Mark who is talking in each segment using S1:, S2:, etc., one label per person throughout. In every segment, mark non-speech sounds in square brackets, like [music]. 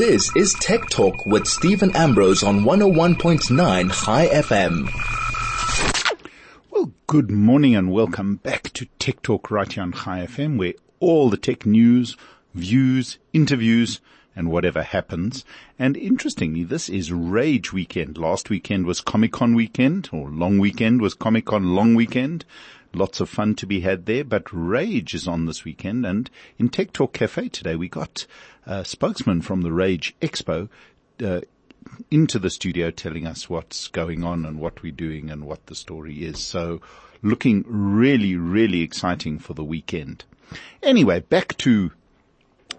S1: This is Tech Talk with Steven Ambrose on 101.9 Chai FM.
S2: Well, good morning and welcome back to Tech Talk right here on Chai FM where all the tech news, views, interviews, and whatever happens. And interestingly, this is Rage weekend. Last weekend was Comic Con weekend, or long weekend was Comic Con long weekend. Lots of fun to be had there, but Rage is on this weekend. And in Tech Talk Cafe today, we got a spokesman from the Rage Expo, uh, into the studio telling us what's going on and what we're doing and what the story is. So looking really, really exciting for the weekend. Anyway, back to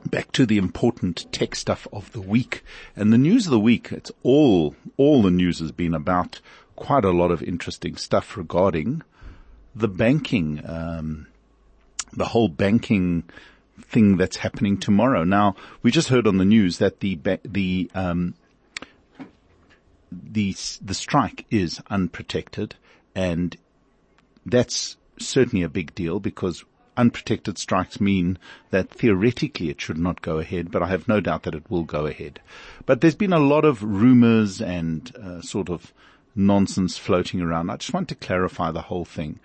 S2: back to the important tech stuff of the week and the news of the week. It's all, all the news has been about quite a lot of interesting stuff regarding the banking, um, the whole banking thing that's happening tomorrow. Now, we just heard on the news that the, the, um, the, the strike is unprotected and that's certainly a big deal because unprotected strikes mean that theoretically it should not go ahead, but I have no doubt that it will go ahead. But there's been a lot of rumors and uh, sort of nonsense floating around. I just want to clarify the whole thing.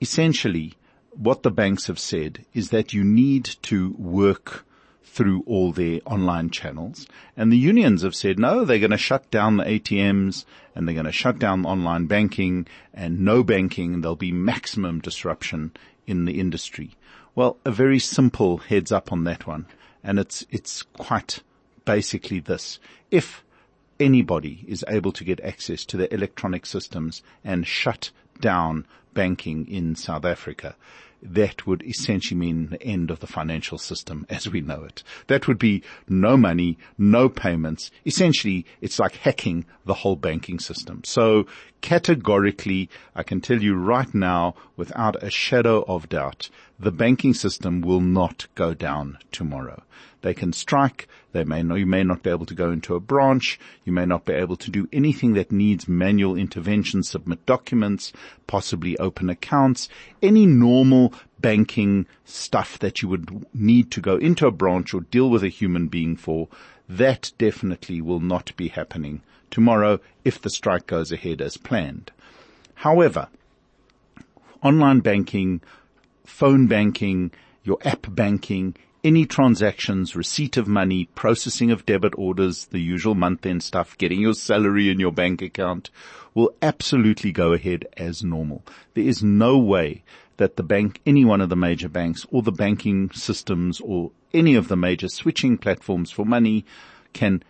S2: Essentially, what the banks have said is that you need to work through all their online channels. And the unions have said, no, they're going to shut down the ATMs and they're going to shut down online banking and no banking. There'll be maximum disruption in the industry? Well, a very simple heads up on that one. And it's, it's quite basically this. If anybody is able to get access to the electronic systems and shut down banking in South Africa, that would essentially mean the end of the financial system as we know it. That would be no money, no payments. Essentially, it's like hacking the whole banking system. So categorically, I can tell you right now, without a shadow of doubt, the banking system will not go down tomorrow. They can strike. They may not, you may not be able to go into a branch. You may not be able to do anything that needs manual intervention, submit documents, possibly open accounts, any normal banking stuff that you would need to go into a branch or deal with a human being for. That definitely will not be happening tomorrow if the strike goes ahead as planned. However, online banking, phone banking, your app banking, any transactions, receipt of money, processing of debit orders, the usual month end stuff, getting your salary in your bank account will absolutely go ahead as normal. There is no way that the bank, any one of the major banks or the banking systems or any of the major switching platforms for money can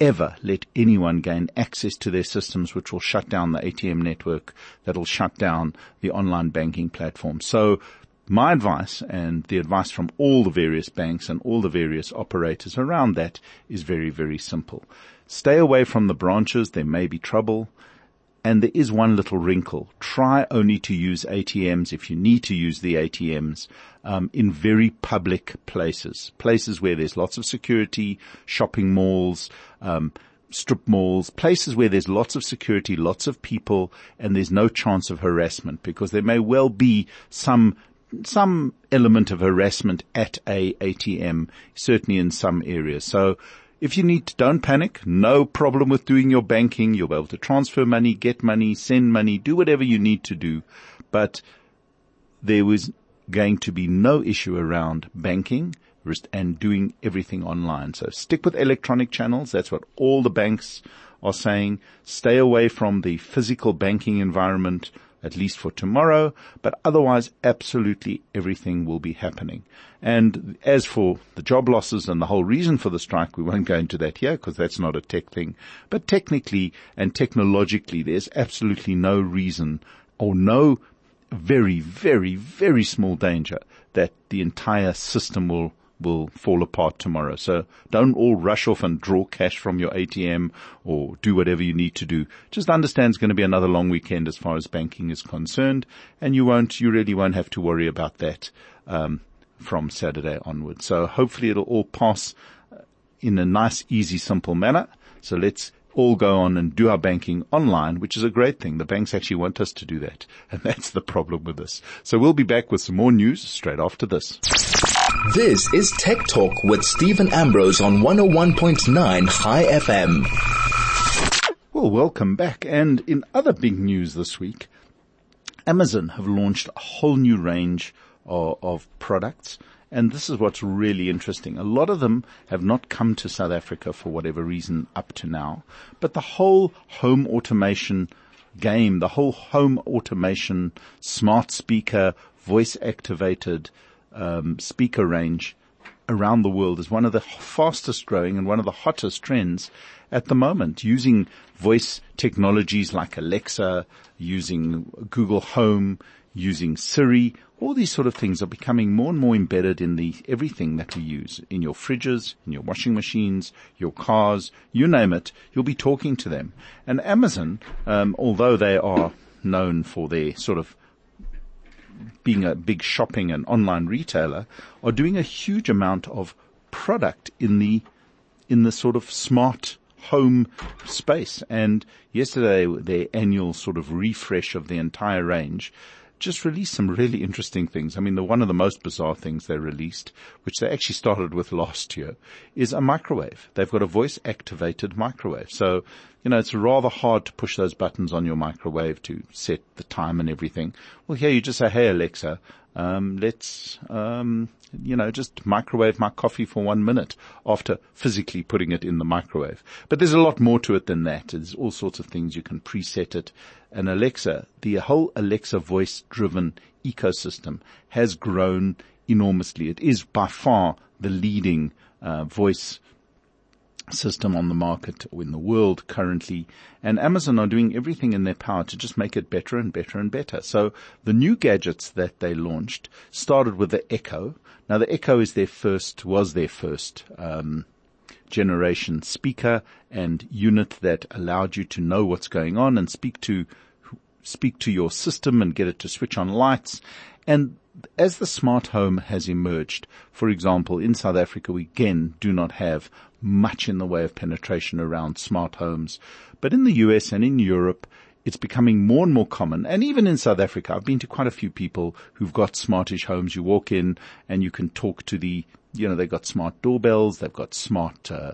S2: ever let anyone gain access to their systems which will shut down the ATM network, that'll shut down the online banking platform. So my advice and the advice from all the various banks and all the various operators around that is very, very simple. Stay away from the branches. There may be trouble. And there is one little wrinkle. Try only to use ATMs if you need to use the ATMs um, in very public places, places where there's lots of security, shopping malls, um, strip malls, places where there's lots of security, lots of people, and there's no chance of harassment because there may well be some some element of harassment at a ATM, certainly in some areas. So if you need to, don't panic. No problem with doing your banking. You'll be able to transfer money, get money, send money, do whatever you need to do. But there was going to be no issue around banking and doing everything online. So stick with electronic channels. That's what all the banks are saying. Stay away from the physical banking environment at least for tomorrow, but otherwise absolutely everything will be happening. And as for the job losses and the whole reason for the strike, we won't go into that here because that's not a tech thing. But technically and technologically, there's absolutely no reason or no very, very, very small danger that the entire system will will fall apart tomorrow. So don't all rush off and draw cash from your ATM or do whatever you need to do. Just understand it's going to be another long weekend as far as banking is concerned and you won't, you really won't have to worry about that, um, from Saturday onwards. So hopefully it'll all pass uh, in a nice, easy, simple manner. So let's all go on and do our banking online, which is a great thing. The banks actually want us to do that. [laughs] And that's the problem with this. So we'll be back with some more news straight after this.
S1: This is Tech Talk with Steven Ambrose on 101.9 Chai FM.
S2: Well, welcome back. And in other big news this week, Amazon have launched a whole new range of, of products. And this is what's really interesting. A lot of them have not come to South Africa for whatever reason up to now, but the whole home automation game, the whole home automation smart speaker, voice activated um, speaker range around the world is one of the fastest growing and one of the hottest trends at the moment using voice technologies like Alexa, using Google Home, using Siri, all these sort of things are becoming more and more embedded in the everything that we use in your fridges, in your washing machines, your cars, you name it. You'll be talking to them. And Amazon, um, although they are known for their sort of being a big shopping and online retailer, are doing a huge amount of product in the in the sort of smart home space. And yesterday, their annual sort of refresh of the entire range just released some really interesting things. I mean, the one of the most bizarre things they released, which they actually started with last year, is a microwave. They've got a voice activated microwave. So, you know, it's rather hard to push those buttons on your microwave to set the time and everything. Well, here you just say, Hey Alexa, um, let's, um, you know, just microwave my coffee for one minute after physically putting it in the microwave. But there's a lot more to it than that. There's all sorts of things you can preset it. And Alexa, the whole Alexa voice driven ecosystem has grown enormously. It is by far the leading uh, voice system on the market or in the world currently. And Amazon are doing everything in their power to just make it better and better and better. So the new gadgets that they launched started with the Echo. Now the Echo is their first, was their first, um, generation speaker and unit that allowed you to know what's going on and speak to, speak to your system and get it to switch on lights. And as the smart home has emerged, for example, in South Africa, we again do not have much in the way of penetration around smart homes. But in the US and in Europe, it's becoming more and more common. And even in South Africa, I've been to quite a few people who've got smartish homes. You walk in and you can talk to the, you know, they've got smart doorbells. They've got smart, uh,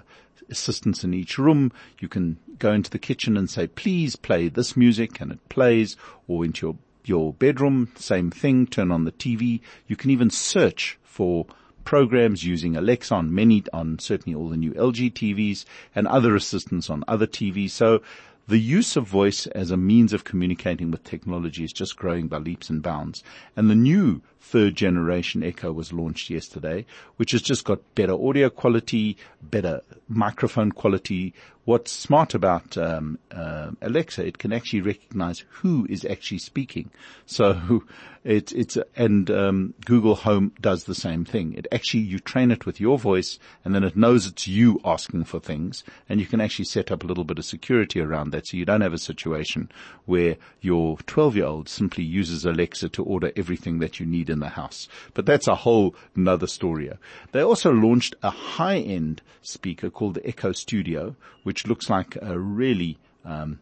S2: assistants in each room. You can go into the kitchen and say, please play this music and it plays or into your, your bedroom. Same thing. Turn on the TV. You can even search for programs using Alexa on many, on certainly all the new LG TVs and other assistants on other TVs. So the use of voice as a means of communicating with technology is just growing by leaps and bounds. And the new third generation Echo was launched yesterday, which has just got better audio quality, better microphone quality. What's smart about um, uh, Alexa, it can actually recognize who is actually speaking. So [laughs] it's it's and um, Google Home does the same thing. It actually you train it with your voice, and then it knows it's you asking for things, and you can actually set up a little bit of security around that, so you don't have a situation where your 12 year old simply uses Alexa to order everything that you need in the house. But that's a whole another story. They also launched a high end speaker called the Echo Studio, which looks like a really um,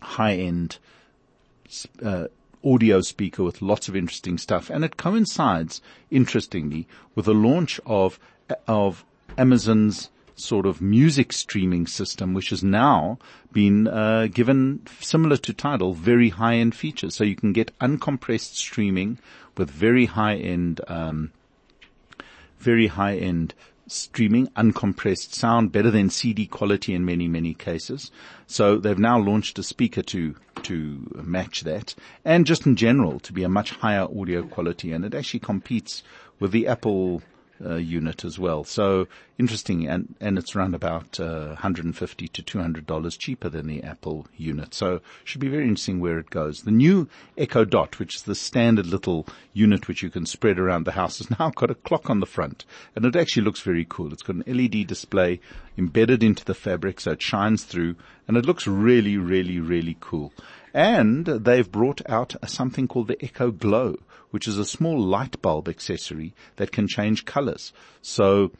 S2: high end uh, audio speaker with lots of interesting stuff. And it coincides, interestingly, with the launch of, of Amazon's sort of music streaming system, which has now been uh, given, similar to Tidal, very high-end features. So you can get uncompressed streaming with very high-end, um, very high-end streaming, uncompressed sound, better than CD quality in many, many cases. So they've now launched a speaker to, to match that and just in general to be a much higher audio quality and it actually competes with the Apple uh, unit as well. So interesting, and and it's around about uh, 150 to 200 dollars cheaper than the Apple unit. So should be very interesting where it goes. The new Echo Dot, which is the standard little unit which you can spread around the house, has now got a clock on the front, and it actually looks very cool. It's got an LED display embedded into the fabric, so it shines through, and it looks really, really, really cool. And they've brought out something called the Echo Glow, which is a small light bulb accessory that can change colors. So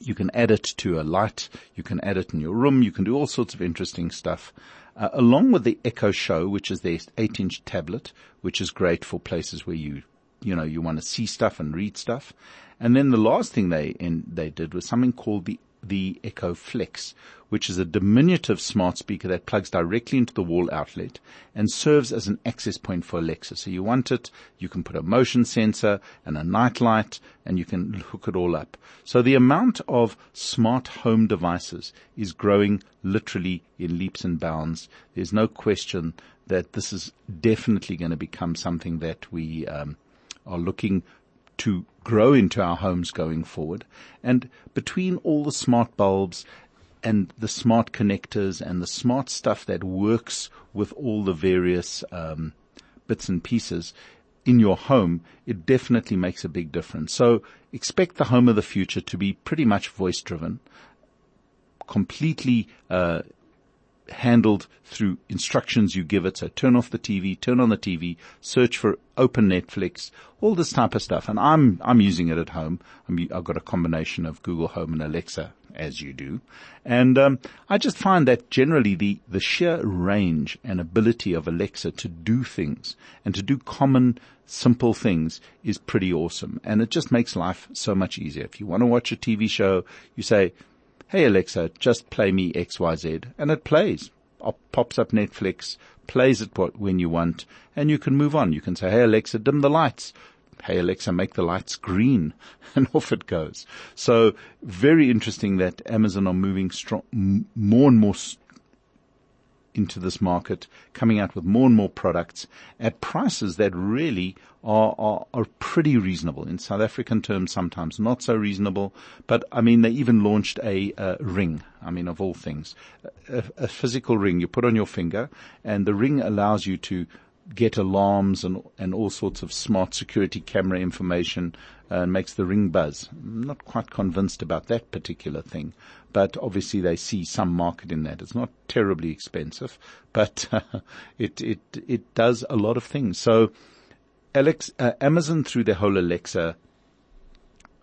S2: you can add it to a light, you can add it in your room, you can do all sorts of interesting stuff. Uh, along with the Echo Show, which is their 8 inch tablet, which is great for places where you you know, you want to see stuff and read stuff. And then the last thing they, in, they did was something called the the Echo Flex, which is a diminutive smart speaker that plugs directly into the wall outlet and serves as an access point for Alexa. So you want it, you can put a motion sensor and a night light and you can hook it all up. So the amount of smart home devices is growing literally in leaps and bounds. There's no question that this is definitely going to become something that we um, are looking to grow into our homes going forward. And between all the smart bulbs and the smart connectors and the smart stuff that works with all the various um, bits and pieces in your home, it definitely makes a big difference. So expect the home of the future to be pretty much voice driven, completely uh, handled through instructions you give it. So turn off the TV, turn on the TV, search for open Netflix, all this type of stuff. And I'm, I'm using it at home. i have got a combination of Google Home and Alexa as you do. And, um, I just find that generally the, the sheer range and ability of Alexa to do things and to do common, simple things is pretty awesome. And it just makes life so much easier. If you want to watch a TV show, you say, Hey Alexa, just play me XYZ and it plays. It pops up Netflix, plays it when you want and you can move on. You can say, Hey Alexa, dim the lights. Hey Alexa, make the lights green [laughs] and off it goes. So very interesting that Amazon are moving strong, more and more into this market, coming out with more and more products at prices that really are, are, are pretty reasonable. In South African terms, sometimes not so reasonable, but I mean, they even launched a, ring. I mean, of all things, a, a physical ring you put on your finger and the ring allows you to get alarms and and all sorts of smart security camera information uh, and makes the ring buzz. I'm not quite convinced about that particular thing, but obviously they see some market in that. It's not terribly expensive, but uh, [laughs] it it it does a lot of things. So, Alex, uh, Amazon through their whole Alexa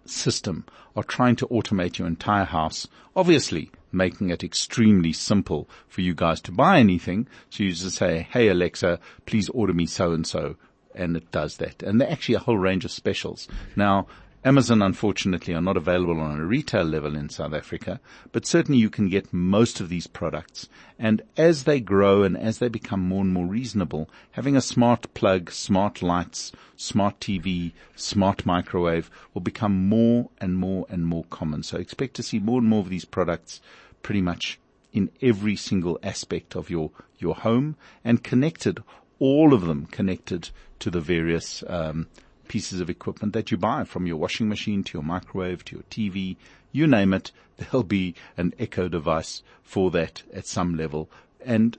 S2: system are trying to automate your entire house. Obviously, making it extremely simple for you guys to buy anything. So you just say, "Hey Alexa, please order me so and so." And it does that. And there are actually a whole range of specials. Now, Amazon, unfortunately, are not available on a retail level in South Africa, but certainly you can get most of these products. And as they grow and as they become more and more reasonable, having a smart plug, smart lights, smart TV, smart microwave will become more and more and more common. So expect to see more and more of these products pretty much in every single aspect of your, your home and connected, all of them connected to the various, um, pieces of equipment that you buy from your washing machine to your microwave to your TV, you name it, there'll be an echo device for that at some level. And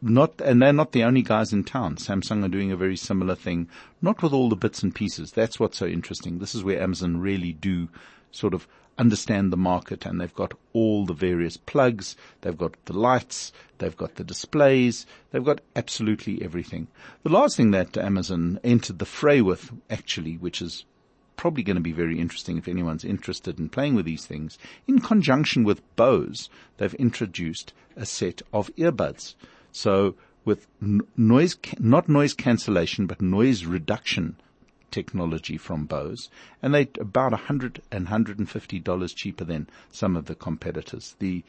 S2: not, and they're not the only guys in town. Samsung are doing a very similar thing, not with all the bits and pieces. That's what's so interesting. This is where Amazon really do sort of understand the market and they've got all the various plugs, they've got the lights, they've got the displays, they've got absolutely everything. The last thing that Amazon entered the fray with actually, which is probably going to be very interesting if anyone's interested in playing with these things, in conjunction with Bose, they've introduced a set of earbuds. So with noise, not noise cancellation, but noise reduction technology from Bose, and they're about a hundred and hundred and fifty dollars cheaper than some of the competitors. The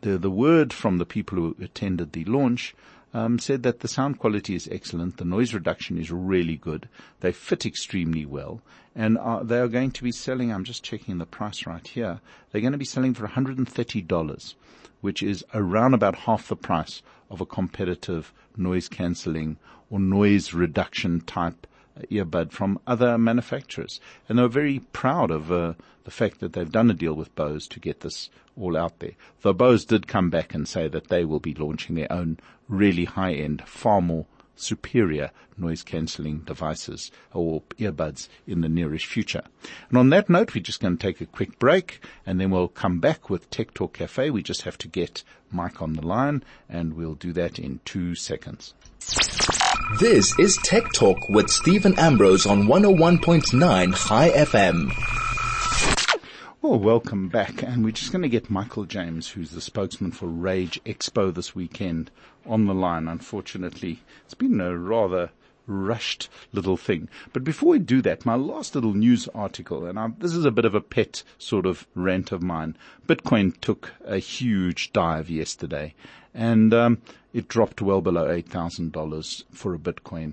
S2: the the word from the people who attended the launch um, said that the sound quality is excellent, the noise reduction is really good, they fit extremely well, and are, they are going to be selling. I'm just checking the price right here. They're going to be selling for 130 dollars, which is around about half the price of a competitive noise cancelling or noise reduction type earbud from other manufacturers. And they're very proud of uh, the fact that they've done a deal with Bose to get this all out there. Though Bose did come back and say that they will be launching their own really high end, far more superior noise cancelling devices or earbuds in the nearest future. And on that note, we're just going to take a quick break and then we'll come back with Tech Talk Cafe. We just have to get Mike on the line and we'll do that in two seconds.
S1: This is Tech Talk with Steven Ambrose on 101.9 Chai FM.
S2: Well, welcome back. And we're just going to get Michael James, who's the spokesman for Rage Expo this weekend, on the line. Unfortunately, it's been a rather rushed little thing. But before we do that, my last little news article, and I'm, this is a bit of a pet sort of rant of mine. Bitcoin took a huge dive yesterday and um, it dropped well below $8,000 for a Bitcoin.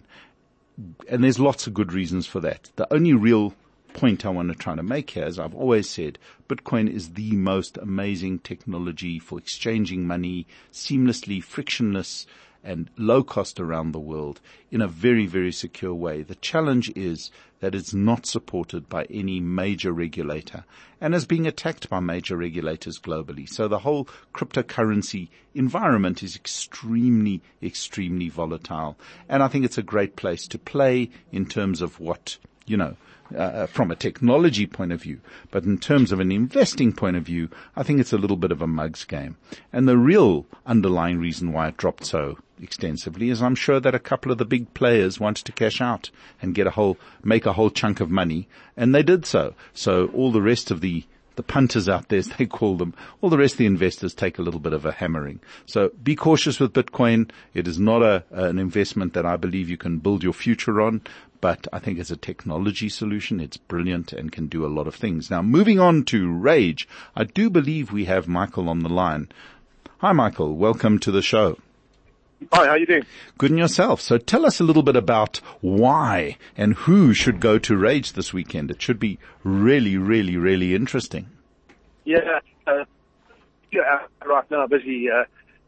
S2: And there's lots of good reasons for that. The only real point I want to try to make here is I've always said, Bitcoin is the most amazing technology for exchanging money seamlessly, frictionless, and low cost around the world in a very, very secure way. The challenge is that it's not supported by any major regulator and is being attacked by major regulators globally. So the whole cryptocurrency environment is extremely, extremely volatile. And I think it's a great place to play in terms of what, you know, uh, from a technology point of view, but in terms of an investing point of view, I think it's a little bit of a mug's game. And the real underlying reason why it dropped so extensively is I'm sure that a couple of the big players wanted to cash out and get a whole, make a whole chunk of money, and they did so. So all the rest of the the punters out there, as they call them, all the rest of the investors take a little bit of a hammering. So be cautious with Bitcoin. It is not a, an investment that I believe you can build your future on, but I think as a technology solution, it's brilliant and can do a lot of things. Now, moving on to Rage, I do believe we have Michael on the line. Hi, Michael. Welcome to the show.
S3: Hi, how you doing?
S2: Good and yourself. So tell us a little bit about why and who should go to Rage this weekend. It should be really, really, really interesting.
S3: Yeah, uh, yeah right now busy uh,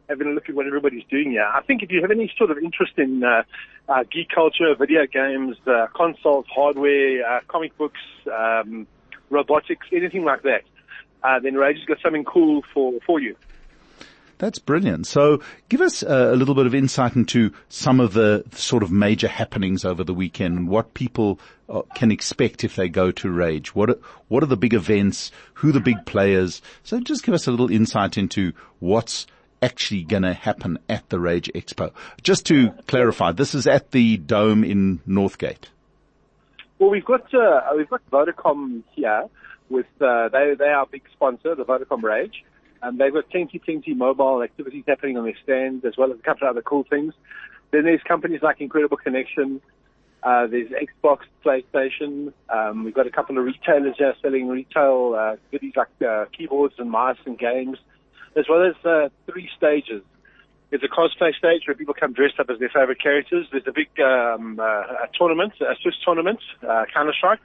S3: having a look at what everybody's doing here. I think if you have any sort of interest in uh, uh, geek culture, video games, uh, consoles, hardware, uh, comic books, um, robotics, anything like that, uh, then Rage has got something cool for, for you.
S2: That's brilliant. So give us a, a, little bit of insight into some of the sort of major happenings over the weekend and what people uh, can expect if they go to Rage. What are, what are the big events? Who the big players? So just give us a little insight into what's actually going to happen at the Rage Expo. Just to clarify, this is at the Dome in Northgate.
S3: Well, we've got uh, we've got Vodacom here with uh, they they are big sponsor, the Vodacom Rage, and they've got plenty plenty mobile activities happening on their stands, as well as a couple of other cool things. Then there's companies like Incredible Connection. Uh, there's Xbox, PlayStation. Um, we've got a couple of retailers here selling retail uh, goodies like uh, keyboards and mice and games as well as uh, three stages. There's a cosplay stage where people come dressed up as their favorite characters. There's a big um, uh, a tournament, a Swiss tournament, uh, Counter Strike,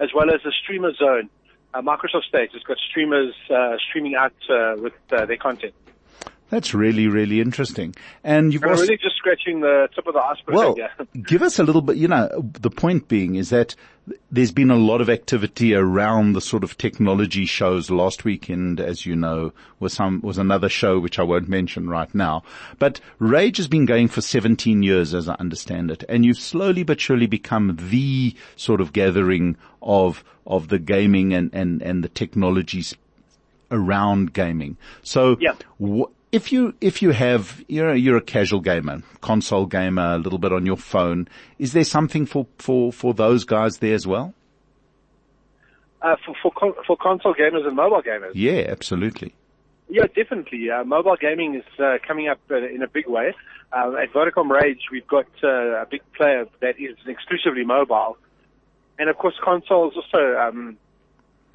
S3: as well as a streamer zone. A Microsoft stage has got streamers uh, streaming out uh, with uh, their content.
S2: That's really, really interesting. And you've also,
S3: really just scratching the tip of the iceberg.
S2: Well, [laughs] give us a little bit, you know, the point being is that there's been a lot of activity around the sort of technology shows last weekend, as you know, was some, was another show which I won't mention right now. But Rage has been going for 17 years as I understand it. And you've slowly but surely become the sort of gathering of, of the gaming and, and, and the technologies around gaming. So
S3: yeah.
S2: Wh- if you if you have you're you're a casual gamer, console gamer, a little bit on your phone, is there something for for for those guys there as well?
S3: Uh, for for con- for console gamers and mobile gamers.
S2: Yeah, absolutely.
S3: Yeah, definitely. Uh, mobile gaming is uh, coming up uh, in a big way. Uh, at Vodacom Rage, we've got uh, a big player that is exclusively mobile, and of course, consoles also um,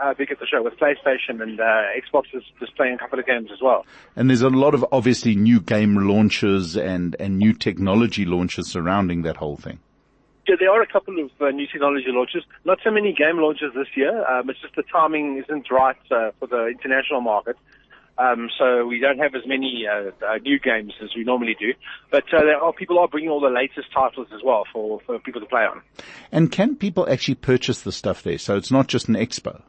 S3: uh, big at the show with PlayStation and uh, Xbox is just playing a couple of games as well.
S2: And there's a lot of obviously new game launches and, and new technology launches surrounding that whole thing.
S3: Yeah, there are a couple of uh, new technology launches. Not so many game launches this year. Um, it's just the timing isn't right uh, for the international market. Um, so we don't have as many uh, uh, new games as we normally do. But uh, there are, people are bringing all the latest titles as well for, for people to play on.
S2: And can people actually purchase the stuff there? So it's not just an expo.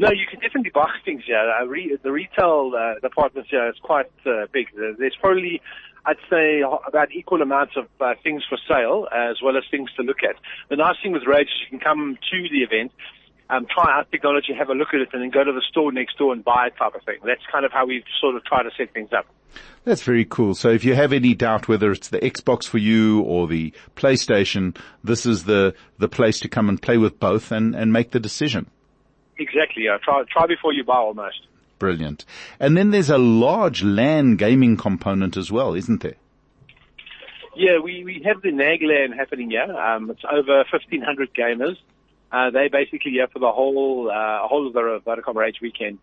S3: No, you can definitely buy things here. Uh, re- the retail uh, department here is quite uh, big. There's probably, I'd say, about equal amounts of uh, things for sale as well as things to look at. The nice thing with Rage is you can come to the event, um, try out technology, have a look at it, and then go to the store next door and buy it type of thing. That's kind of how we sort of try to set things up.
S2: That's very cool. So if you have any doubt whether it's the Xbox for you or the PlayStation, this is the, the place to come and play with both and, and make the decision.
S3: Exactly. Yeah. Try try before you buy almost.
S2: Brilliant. And then there's a large LAN gaming component as well, isn't there?
S3: Yeah, we, we have the NAGLAN happening here. Um, it's over 1,500 gamers. Uh, they basically here for the whole, uh, whole of the Vodacom Rage weekend.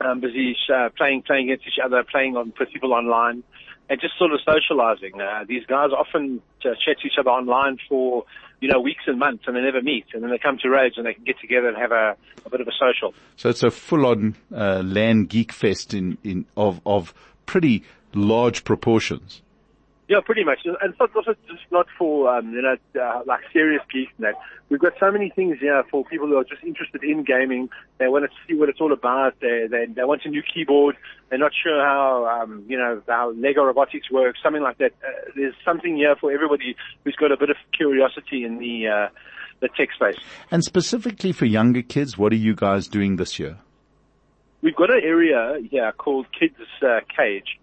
S3: Um, busy uh, playing, playing against each other, playing on with people online, and just sort of socializing. Uh, these guys often uh, chat to each other online for, you know, weeks and months, and they never meet, and then they come to Rage and they can get together and have a, a bit of a social.
S2: So it's a full-on uh, LAN geek fest in, in of of pretty large proportions.
S3: Yeah, pretty much. And it's not, also just not for, um, you know, uh, like serious geeks and that. We've got so many things here for people who are just interested in gaming. They want to see what it's all about. They, they, they want a new keyboard. They're not sure how, um, you know, how Lego robotics works, something like that. Uh, there's something here for everybody who's got a bit of curiosity in the, uh, the tech space.
S2: And specifically for younger kids, what are you guys doing this year?
S3: We've got an area here called Kids uh, Cage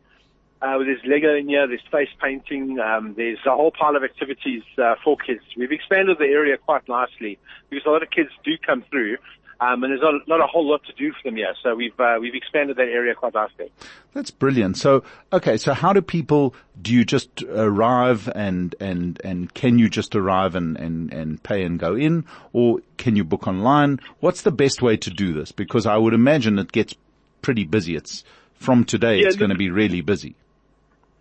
S3: uh, there's Lego in here, there's face painting, um, there's a whole pile of activities uh, for kids. We've expanded the area quite nicely because a lot of kids do come through. Um, and there's not, not, a whole lot to do for them here, so we've uh, we've expanded that area quite nicely.
S2: That's brilliant. So, okay, so how do people? Do you just arrive and and and can you just arrive and and and pay and go in, or can you book online? What's the best way to do this? Because I would imagine it gets pretty busy. It's from today. Yeah, it's going to be really busy.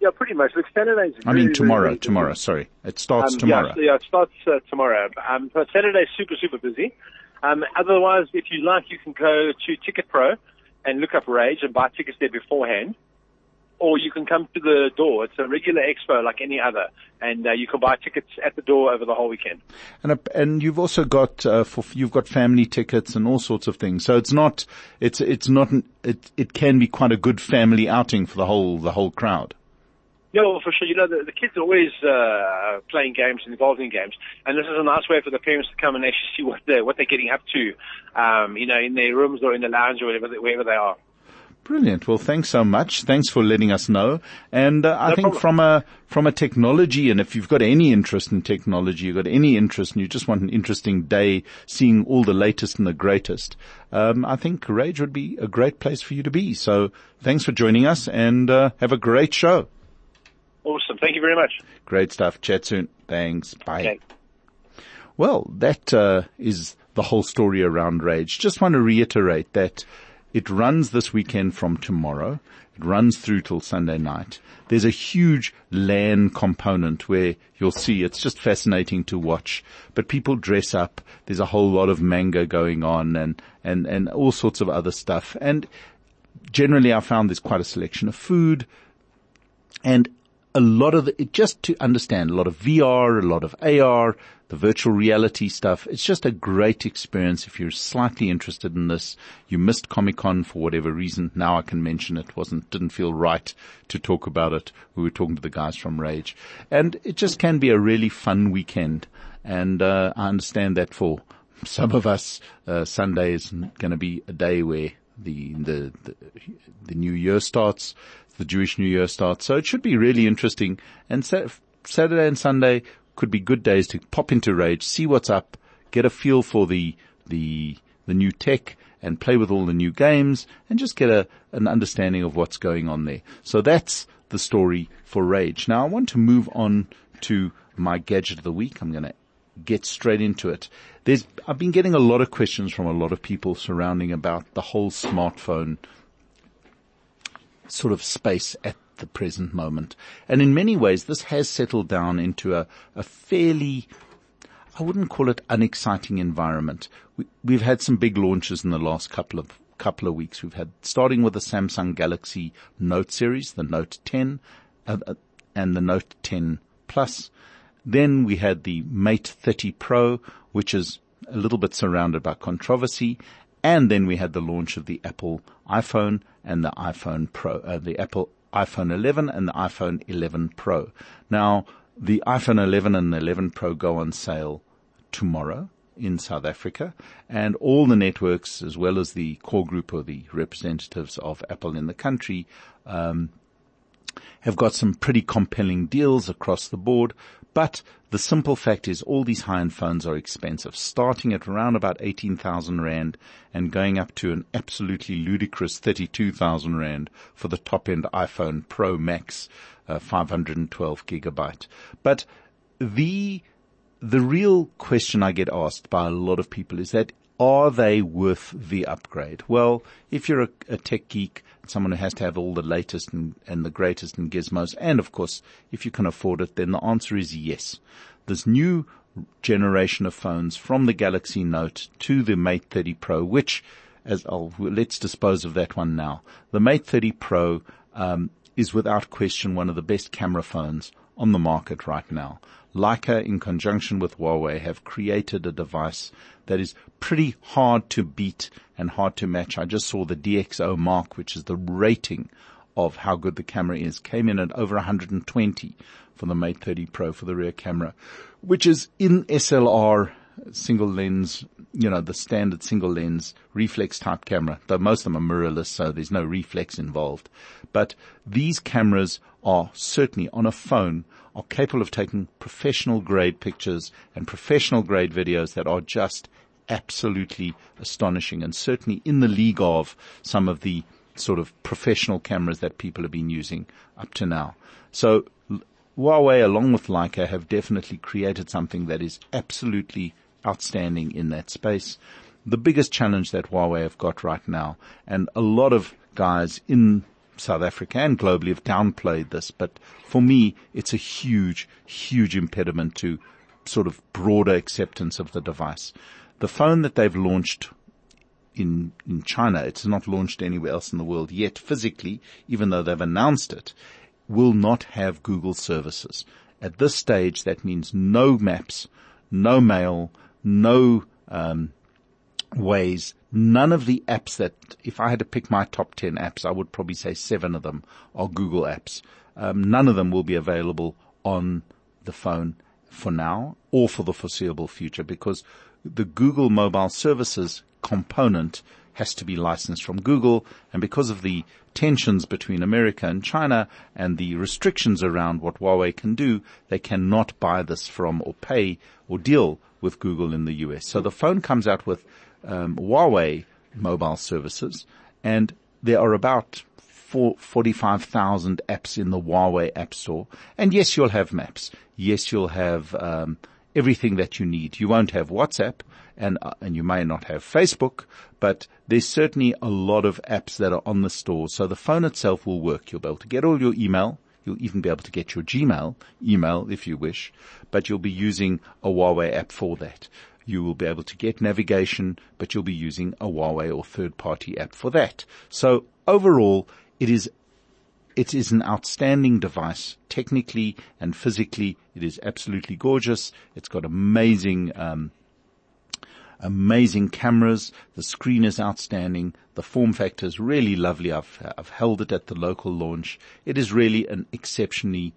S3: Yeah, pretty much. Look, Saturdays.
S2: I mean, tomorrow. Really tomorrow. Sorry, it starts
S3: um,
S2: tomorrow.
S3: Yeah, yeah, it starts uh, tomorrow. Um, but Saturday's super super busy. Um, otherwise, if you like, you can go to Ticket Pro and look up Rage and buy tickets there beforehand. Or you can come to the door. It's a regular expo like any other, and uh, you can buy tickets at the door over the whole weekend.
S2: And uh, and you've also got uh, for you've got family tickets and all sorts of things. So it's not it's it's not it it can be quite a good family outing for the whole the whole crowd.
S3: Yeah, well, for sure. You know, the, the kids are always uh, playing games and involved in games, and this is a nice way for the parents to come and actually see what they're what they're getting up to, um, you know, in their rooms or in the lounge or wherever they, wherever they are.
S2: Brilliant. Well, thanks so much. Thanks for letting us know. And uh, I no think problem. from a from a technology, and if you've got any interest in technology, you've got any interest, and you just want an interesting day, seeing all the latest and the greatest, um, I think Rage would be a great place for you to be. So, thanks for joining us, and uh, have a great show.
S3: Awesome. Thank you very much.
S2: Great stuff. Chat soon. Thanks. Bye. Okay. Well, that uh, is the whole story around Rage. Just want to reiterate that it runs this weekend from tomorrow. It runs through till Sunday night. There's a huge LAN component where you'll see it's just fascinating to watch. But people dress up. There's a whole lot of manga going on and, and, and all sorts of other stuff. And generally I found there's quite a selection of food. And a lot of the, just to understand a lot of VR, a lot of AR, the virtual reality stuff. It's just a great experience. If you're slightly interested in this, you missed Comic Con for whatever reason. Now I can mention it wasn't, didn't feel right to talk about it. We were talking to the guys from Rage and it just can be a really fun weekend. And, uh, I understand that for some of us, uh, Sunday is going to be a day where the, the, the, the new year starts the Jewish New Year starts. So it should be really interesting. And Saturday and Sunday could be good days to pop into Rage, see what's up, get a feel for the, the, the new tech and play with all the new games and just get a, an understanding of what's going on there. So that's the story for Rage. Now I want to move on to my gadget of the week. I'm going to get straight into it. There's, I've been getting a lot of questions from a lot of people surrounding about the whole smartphone sort of space at the present moment. And in many ways, this has settled down into a, a fairly, I wouldn't call it unexciting environment. We, have had some big launches in the last couple of couple of weeks. We've had starting with the Samsung Galaxy Note series, the Note 10, uh, uh and the Note 10 Plus. Then we had the Mate 30 Pro, which is a little bit surrounded by controversy. And then we had the launch of the Apple iPhone and the iPhone Pro, uh, the Apple iPhone 11 and the iPhone 11 Pro. Now, the iPhone 11 and the 11 Pro go on sale tomorrow in South Africa and all the networks as well as the core group or the representatives of Apple in the country, um, have got some pretty compelling deals across the board. But the simple fact is all these high-end phones are expensive, starting at around about 18,000 Rand and going up to an absolutely ludicrous 32,000 Rand for the top-end iPhone Pro Max, uh, 512 gigabyte. But the, the real question I get asked by a lot of people is that are they worth the upgrade? Well, if you're a, a, tech geek, someone who has to have all the latest and, and the greatest in gizmos, and of course, if you can afford it, then the answer is yes. This new generation of phones from the Galaxy Note to the Mate 30 Pro, which, as I'll, let's dispose of that one now. The Mate 30 Pro, um, is without question one of the best camera phones on the market right now. Leica in conjunction with Huawei have created a device that is pretty hard to beat and hard to match. I just saw the DxO Mark, which is the rating of how good the camera is, came in at over 120 for the Mate 30 Pro for the rear camera, which is in SLR single lens, you know, the standard single lens reflex type camera, though most of them are mirrorless, so there's no reflex involved. But these cameras are certainly on a phone are capable of taking professional grade pictures and professional grade videos that are just absolutely astonishing and certainly in the league of some of the sort of professional cameras that people have been using up to now. So Huawei along with Leica have definitely created something that is absolutely outstanding in that space. The biggest challenge that Huawei have got right now and a lot of guys in South Africa and globally have downplayed this, but for me, it's a huge, huge impediment to sort of broader acceptance of the device. The phone that they've launched in, in China, it's not launched anywhere else in the world yet physically, even though they've announced it, will not have Google services. At this stage, that means no maps, no mail, no um, Waze, none of the apps that, if I had to pick my top 10 apps, I would probably say seven of them are Google apps. Um, none of them will be available on the phone for now or for the foreseeable future because the Google mobile services component has to be licensed from Google and because of the tensions between America and China and the restrictions around what Huawei can do, they cannot buy this from or pay or deal with Google in the US. So the phone comes out with um, Huawei mobile services, and there are about 45,000 apps in the Huawei App Store. And yes, you'll have maps. Yes, you'll have um, everything that you need. You won't have WhatsApp, and uh, and you may not have Facebook, but there's certainly a lot of apps that are on the store. So the phone itself will work. You'll be able to get all your email. You'll even be able to get your Gmail email if you wish, but you'll be using a Huawei app for that. You will be able to get navigation, but you'll be using a Huawei or third party app for that. So overall, it is it is an outstanding device. Technically and physically, it is absolutely gorgeous. It's got amazing, um, amazing cameras. The screen is outstanding. The form factor is really lovely. I've, I've held it at the local launch. It is really an exceptionally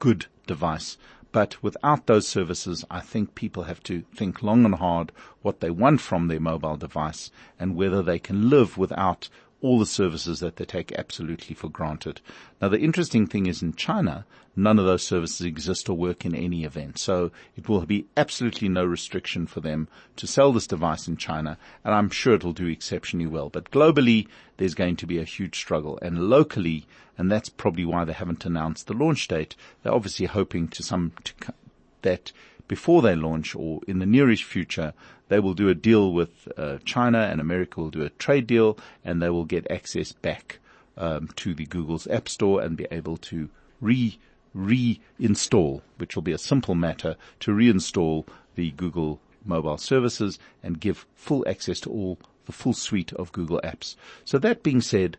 S2: good device. But without those services, I think people have to think long and hard what they want from their mobile device and whether they can live without all the services that they take absolutely for granted. Now the interesting thing is in China, none of those services exist or work in any event. So it will be absolutely no restriction for them to sell this device in China and I'm sure it'll do exceptionally well. But globally, there's going to be a huge struggle and locally, and that's probably why they haven't announced the launch date, they're obviously hoping to some, to, that before they launch or in the nearish future, they will do a deal with uh, China and America will do a trade deal and they will get access back um, to the Google's App Store and be able to re reinstall, which will be a simple matter to reinstall the Google mobile services and give full access to all the full suite of Google apps. So that being said,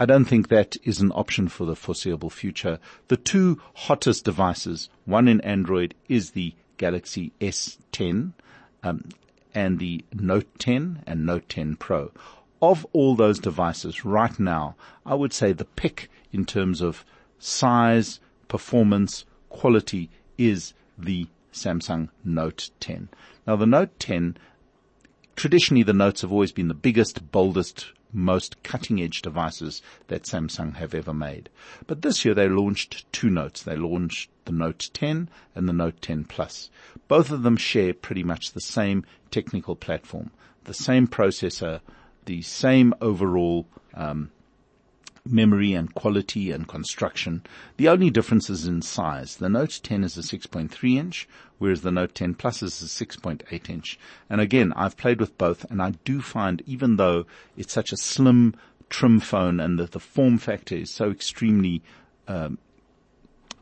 S2: I don't think that is an option for the foreseeable future. The two hottest devices, one in Android is the Galaxy S10 um, and the Note 10 and Note 10 Pro. Of all those devices right now, I would say the pick in terms of size, performance, quality is the Samsung Note 10. Now the Note 10, traditionally the notes have always been the biggest, boldest, most cutting edge devices that Samsung have ever made. But this year they launched two notes. They launched the Note 10 and the Note 10 Plus. Both of them share pretty much the same technical platform, the same processor, the same overall um, memory and quality and construction. The only difference is in size. The Note 10 is a 6.3 inch, whereas the Note 10 Plus is a 6.8 inch. And again, I've played with both and I do find even though it's such a slim, trim phone and that the form factor is so extremely, um,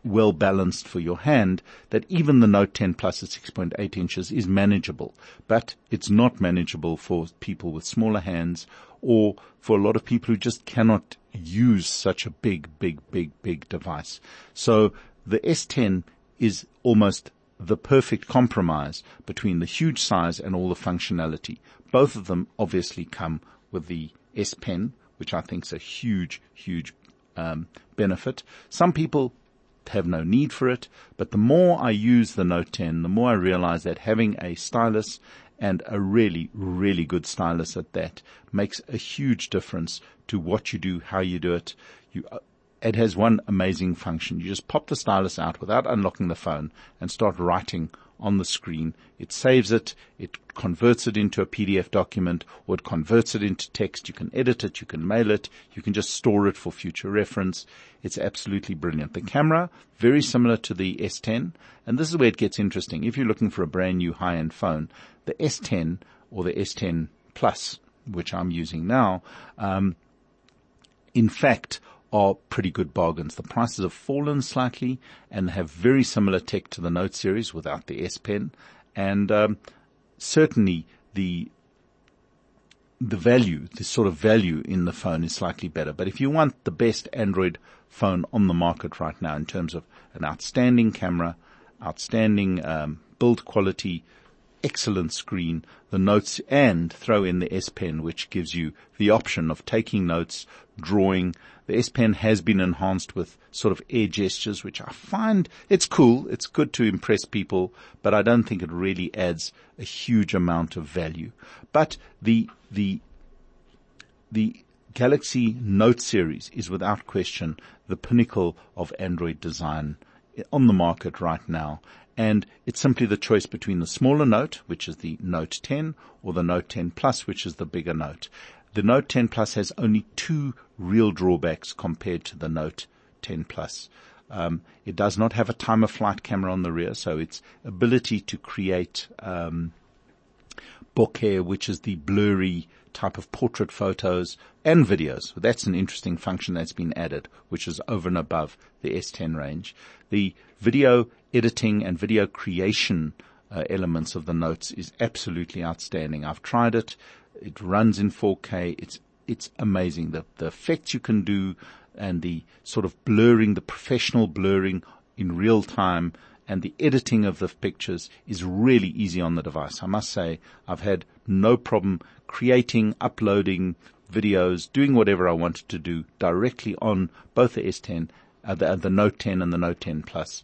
S2: well balanced for your hand that even the Note 10 Plus at 6.8 inches is manageable, but it's not manageable for people with smaller hands or for a lot of people who just cannot use such a big, big, big, big device. So the S10 is almost the perfect compromise between the huge size and all the functionality. Both of them obviously come with the S Pen, which I think is a huge, huge um, benefit. Some people have no need for it, but the more I use the Note 10, the more I realize that having a stylus and a really, really good stylus at that makes a huge difference to what you do, how you do it. You, it has one amazing function. You just pop the stylus out without unlocking the phone and start writing on the screen. It saves it. It converts it into a PDF document or it converts it into text. You can edit it. You can mail it. You can just store it for future reference. It's absolutely brilliant. The camera, very similar to the S10. And this is where it gets interesting. If you're looking for a brand new high-end phone, the S10 or the S10 Plus, which I'm using now, um, in fact, are pretty good bargains. The prices have fallen slightly and have very similar tech to the Note series without the S Pen, and um, certainly the the value, the sort of value in the phone is slightly better. But if you want the best Android phone on the market right now in terms of an outstanding camera, outstanding um, build quality, excellent screen, the notes and throw in the S Pen, which gives you the option of taking notes, drawing. The S Pen has been enhanced with sort of air gestures, which I find it's cool. It's good to impress people, but I don't think it really adds a huge amount of value. But the, the, the Galaxy Note series is without question the pinnacle of Android design on the market right now and it's simply the choice between the smaller note, which is the Note 10, or the Note 10 Plus, which is the bigger note. The Note 10 Plus has only two real drawbacks compared to the Note 10 Plus. Um, it does not have a time of flight camera on the rear, so its ability to create um, bokeh, which is the blurry type of portrait photos and videos. That's an interesting function that's been added, which is over and above the S10 range. The video editing and video creation uh, elements of the notes is absolutely outstanding. I've tried it. It runs in 4K. It's it's amazing. The the effects you can do and the sort of blurring, the professional blurring in real time and the editing of the pictures is really easy on the device. I must say I've had no problem creating, uploading videos, doing whatever I wanted to do directly on both the S10, uh, the, the Note 10 and the Note 10 Plus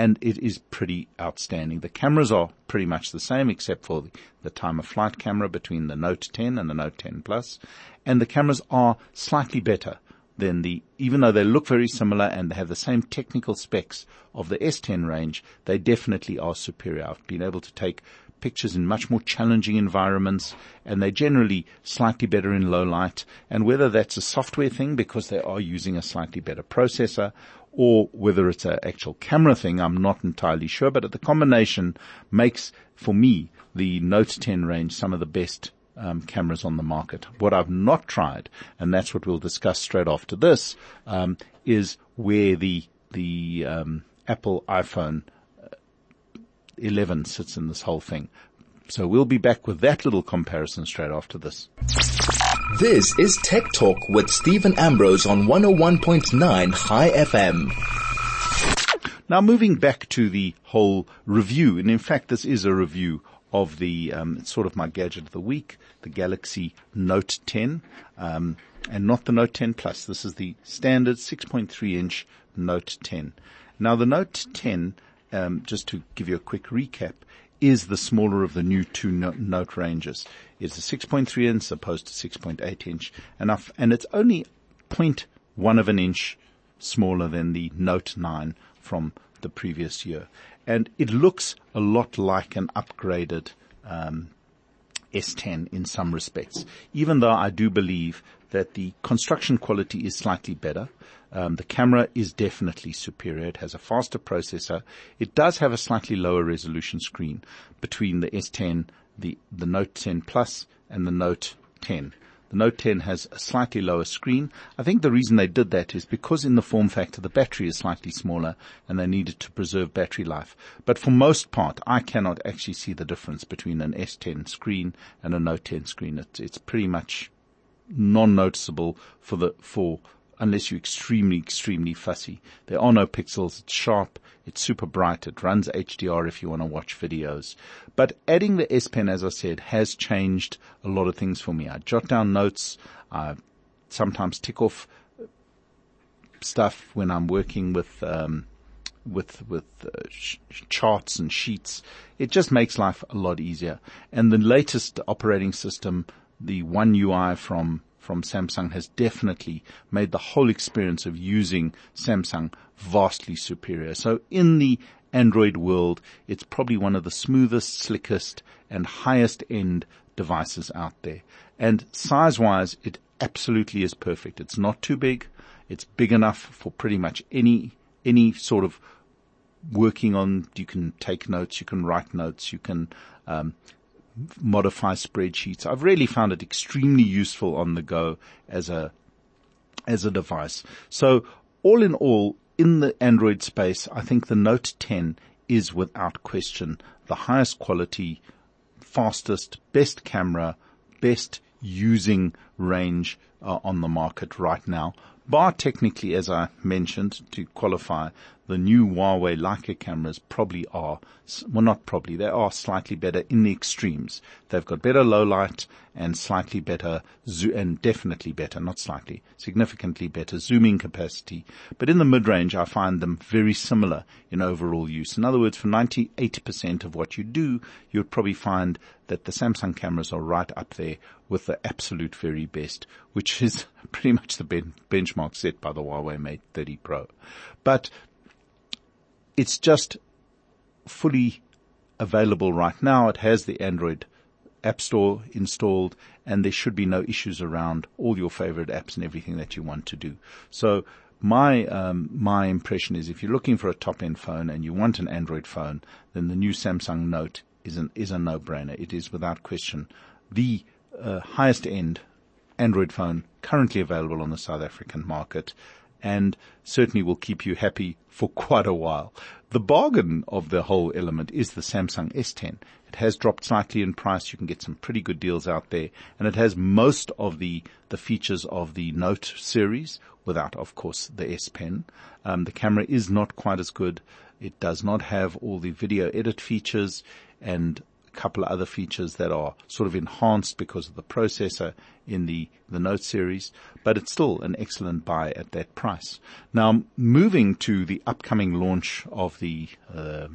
S2: and it is pretty outstanding. The cameras are pretty much the same except for the time of flight camera between the Note 10 and the Note 10 Plus, and the cameras are slightly better than the, even though they look very similar and they have the same technical specs of the S10 range, they definitely are superior. I've been able to take pictures in much more challenging environments and they're generally slightly better in low light. And whether that's a software thing because they are using a slightly better processor or whether it's an actual camera thing, I'm not entirely sure, but the combination makes, for me, the Note 10 range some of the best um, cameras on the market. What I've not tried, and that's what we'll discuss straight after this, um, is where the the um, Apple iPhone uh, 11 sits in this whole thing. So we'll be back with that little comparison straight after this.
S1: This is Tech Talk with Steven Ambrose on 101.9 Chai FM.
S2: Now moving back to the whole review, and in fact this is a review of the, um, sort of my gadget of the week, the Galaxy Note 10, um, and not the Note 10 Plus. This is the standard 6.3 inch Note 10. Now the Note 10, um, just to give you a quick recap, is the smaller of the new two no- note ranges. It's a 6.3 inch opposed to 6.8 inch enough, and it's only 0.1 of an inch smaller than the Note 9 from the previous year. And it looks a lot like an upgraded um, S10 in some respects, even though I do believe that the construction quality is slightly better. Um, the camera is definitely superior. It has a faster processor. It does have a slightly lower resolution screen between the S10, the, the Note 10 Plus and the Note 10. The Note 10 has a slightly lower screen. I think the reason they did that is because in the form factor the battery is slightly smaller and they needed to preserve battery life. But for most part, I cannot actually see the difference between an S10 screen and a Note 10 screen. It's, it's pretty much non-noticeable for the, for unless you're extremely, extremely fussy. There are no pixels. It's sharp. It's super bright. It runs HDR if you want to watch videos. But adding the S Pen, as I said, has changed a lot of things for me. I jot down notes. I sometimes tick off stuff when I'm working with, um, with with uh, sh- charts and sheets. It just makes life a lot easier. And the latest operating system, the One UI from from Samsung has definitely made the whole experience of using Samsung vastly superior. So in the Android world, it's probably one of the smoothest, slickest, and highest end devices out there. And size wise, it absolutely is perfect. It's not too big. It's big enough for pretty much any, any sort of working on, you can take notes, you can write notes, you can, um, modify spreadsheets. I've really found it extremely useful on the go as a, as a device. So all in all, in the Android space, I think the Note 10 is without question the highest quality, fastest, best camera, best using range uh, on the market right now. Bar technically, as I mentioned, to qualify, the new Huawei Leica cameras probably are, well not probably, they are slightly better in the extremes. They've got better low light and slightly better, and definitely better, not slightly, significantly better zooming capacity. But in the mid-range, I find them very similar in overall use. In other words, for 98% of what you do, you would probably find that the Samsung cameras are right up there with the absolute very best, which is [laughs] pretty much the ben- benchmark set by the Huawei Mate 30 Pro. But it's just fully available right now. It has the Android App Store installed and there should be no issues around all your favorite apps and everything that you want to do. So my, um, my impression is if you're looking for a top end phone and you want an Android phone, then the new Samsung Note is an, is a no-brainer. It is without question the uh, highest end Android phone currently available on the South African market and certainly will keep you happy for [laughs] quite a while. The bargain of the whole element is the Samsung S10. It has dropped slightly in price. You can get some pretty good deals out there and it has most of the, the features of the Note series without, of course, the S Pen. Um, the camera is not quite as good. It does not have all the video edit features and couple of other features that are sort of enhanced because of the processor in the, the Note series, but it's still an excellent buy at that price. Now, moving to the upcoming launch of the, uh,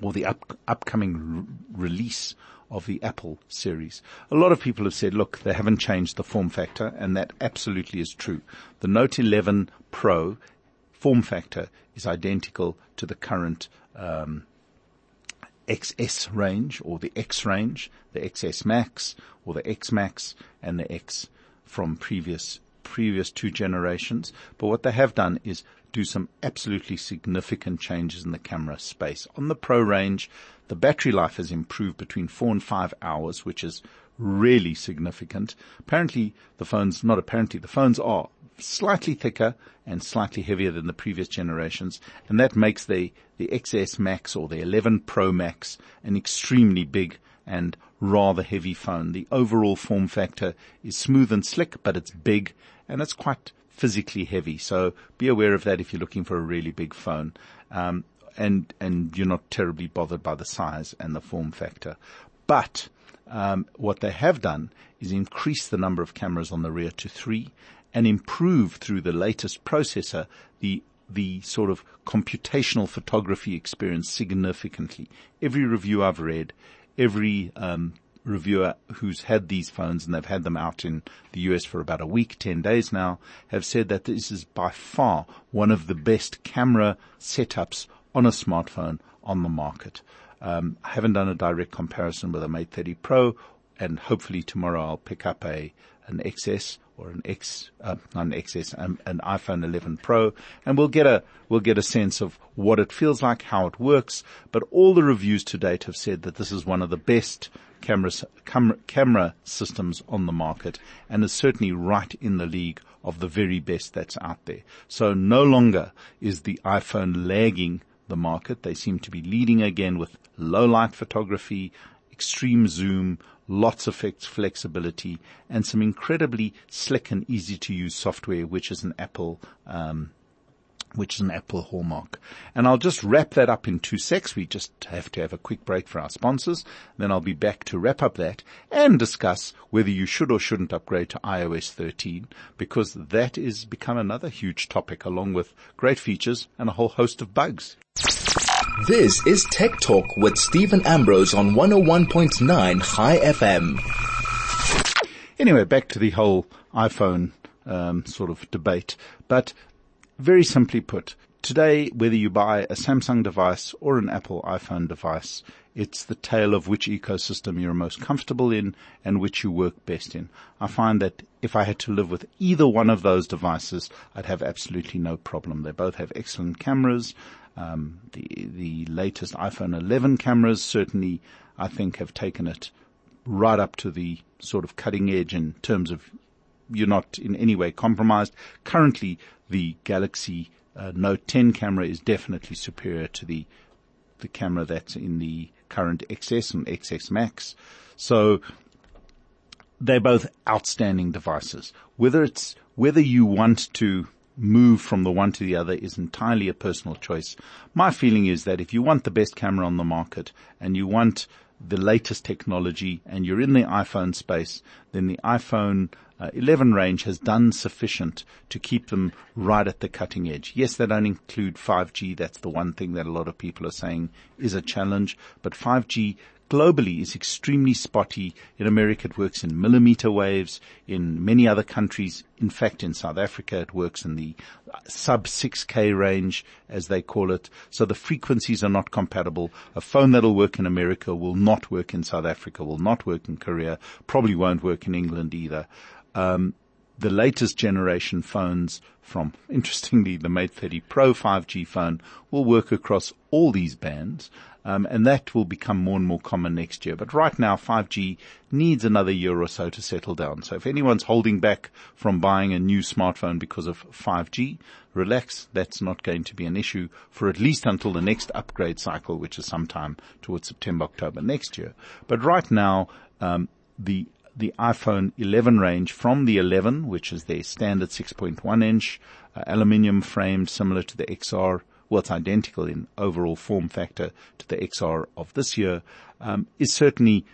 S2: or the up, upcoming release of the Apple series. A lot of people have said, look, they haven't changed the form factor, and that absolutely is true. The Note 11 Pro form factor is identical to the current um, XS range or the X range, the XS Max or the X Max and the X from previous previous two generations. But what they have done is do some absolutely significant changes in the camera space. On the Pro range, the battery life has improved between four and five hours, which is really significant. Apparently the phones, not apparently, the phones are slightly thicker and slightly heavier than the previous generations, and that makes the, the XS Max or the 11 Pro Max an extremely big and rather heavy phone. The overall form factor is smooth and slick, but it's big and it's quite physically heavy. So be aware of that if you're looking for a really big phone. Um, and, and you're not terribly bothered by the size and the form factor. But, um, what they have done is increase the number of cameras on the rear to three and improve through the latest processor the the sort of computational photography experience significantly. Every review I've read, every um, reviewer who's had these phones and they've had them out in the US for about a week, 10 days now, have said that this is by far one of the best camera setups on a smartphone on the market. Um, I haven't done a direct comparison with a Mate 30 Pro and hopefully tomorrow I'll pick up a, an XS or an X, uh, not an XS, um, an iPhone 11 Pro, and we'll get a we'll get a sense of what it feels like, how it works. But all the reviews to date have said that this is one of the best camera cam- camera systems on the market, and is certainly right in the league of the very best that's out there. So no longer is the iPhone lagging the market. They seem to be leading again with low light photography, extreme zoom, lots of flexibility, and some incredibly slick and easy to use software, which is an Apple, um, which is an Apple hallmark. And I'll just wrap that up in two secs. We just have to have a quick break for our sponsors. Then I'll be back to wrap up that and discuss whether you should or shouldn't upgrade to iOS 13 because that is become another huge topic along with great features and a whole host of bugs.
S1: This is Tech Talk with Steven Ambrose on 101.9 Chai FM.
S2: Anyway, back to the whole iPhone um, sort of debate. But very simply put, today, whether you buy a Samsung device or an Apple iPhone device, it's the tale of which ecosystem you're most comfortable in and which you work best in. I find that if I had to live with either one of those devices, I'd have absolutely no problem. They both have excellent cameras. Um, the the latest iPhone 11 cameras certainly, I think, have taken it right up to the sort of cutting edge in terms of you're not in any way compromised. Currently, the Galaxy uh, Note 10 camera is definitely superior to the the camera that's in the current XS and XS Max. So they're both outstanding devices. Whether it's whether you want to move from the one to the other is entirely a personal choice. My feeling is that if you want the best camera on the market and you want the latest technology and you're in the iPhone space, then the iPhone uh, 11 range has done sufficient to keep them right at the cutting edge. Yes, they don't include 5G. That's the one thing that a lot of people are saying is a challenge, but 5G globally is extremely spotty. In America, it works in millimeter waves. In many other countries, in fact, in South Africa, it works in the sub 6K range, as they call it. So the frequencies are not compatible. A phone that'll work in America will not work in South Africa, will not work in Korea, probably won't work in England either. Um, the latest generation phones from, [laughs] interestingly, the Mate 30 Pro 5G phone will work across all these bands. Um, and that will become more and more common next year. But right now, 5G needs another year or so to settle down. So if anyone's holding back from buying a new smartphone because of 5G, relax. That's not going to be an issue for at least until the next upgrade cycle, which is sometime towards September, October next year. But right now, um, the the iPhone 11 range from the 11, which is their standard 6.1 inch uh, aluminium framed, similar to the XR well, it's identical in overall form factor to the XR of this year, um, is certainly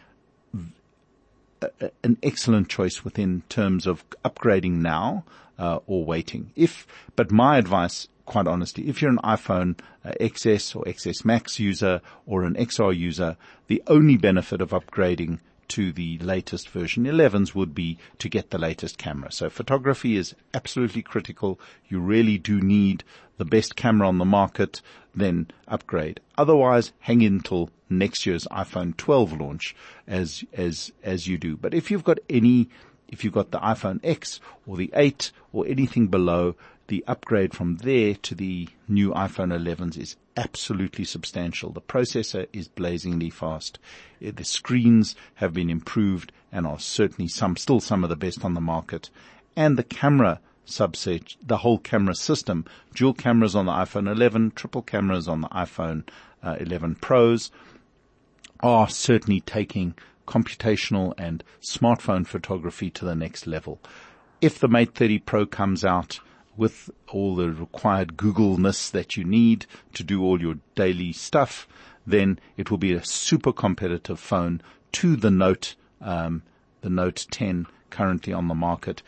S2: an excellent choice within terms of upgrading now uh, or waiting. If, but my advice, quite honestly, if you're an iPhone uh, XS or XS Max user or an XR user, the only benefit of upgrading to the latest version 11s would be to get the latest camera. So photography is absolutely critical. You really do need the best camera on the market, then upgrade. Otherwise, hang in till next year's iPhone 12 launch as, as, as you do. But if you've got any, if you've got the iPhone X or the 8 or anything below, the upgrade from there to the new iPhone 11s is absolutely substantial. The processor is blazingly fast. Uh, the screens have been improved and are certainly some, still some of the best on the market. And the camera subset, the whole camera system, dual cameras on the iPhone 11, triple cameras on the iPhone uh, 11 Pros are certainly taking computational and smartphone photography to the next level. If the Mate 30 Pro comes out with all the required Googleness that you need to do all your daily stuff, then it will be a super competitive phone to the Note, um, the Note 10 currently on the market.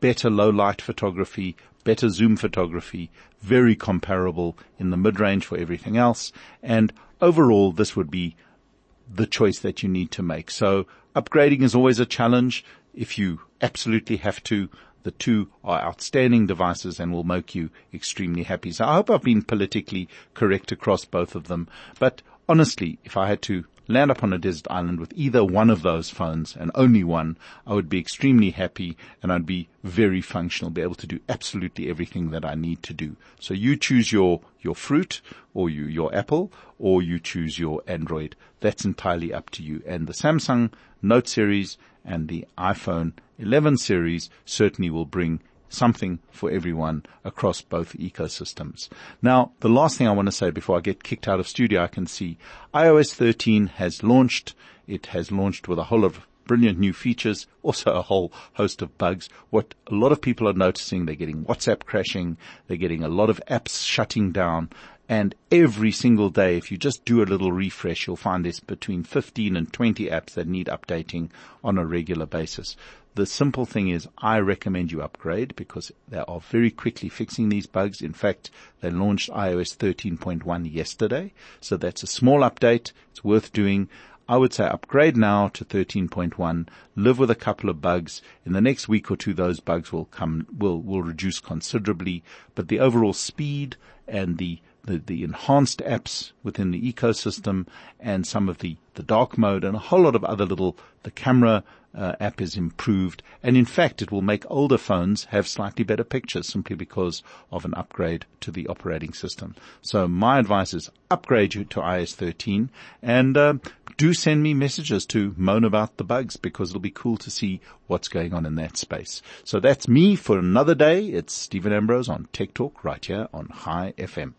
S2: better low light photography, better zoom photography, very comparable in the mid-range for everything else. And overall, this would be the choice that you need to make. So upgrading is always a challenge. If you absolutely have to, the two are outstanding devices and will make you extremely happy. So I hope I've been politically correct across both of them. But honestly, if I had to land up on a desert island with either one of those phones and only one, I would be extremely happy and I'd be very functional, be able to do absolutely everything that I need to do. So you choose your, your fruit or you, your Apple or you choose your Android. That's entirely up to you. And the Samsung Note series and the iPhone 11 series certainly will bring something for everyone across both ecosystems. Now, the last thing I want to say before I get kicked out of studio, I can see iOS 13 has launched. It has launched with a whole of brilliant new features, also a whole host of bugs. What a lot of people are noticing, they're getting WhatsApp crashing, they're getting a lot of apps shutting down, and every single day, if you just do a little refresh, you'll find there's between 15 and 20 apps that need updating on a regular basis. The simple thing is I recommend you upgrade because they are very quickly fixing these bugs. In fact, they launched iOS 13.1 yesterday. So that's a small update. It's worth doing. I would say upgrade now to 13.1, live with a couple of bugs. In the next week or two, those bugs will come, will, will reduce considerably, but the overall speed and the the, the enhanced apps within the ecosystem and some of the, the dark mode and a whole lot of other little, the camera uh, app is improved. And in fact, it will make older phones have slightly better pictures simply because of an upgrade to the operating system. So my advice is upgrade you to iOS 13 and uh, do send me messages to moan about the bugs because it'll be cool to see what's going on in that space. So that's me for another day. It's Steven Ambrose on Tech Talk right here on Chai FM.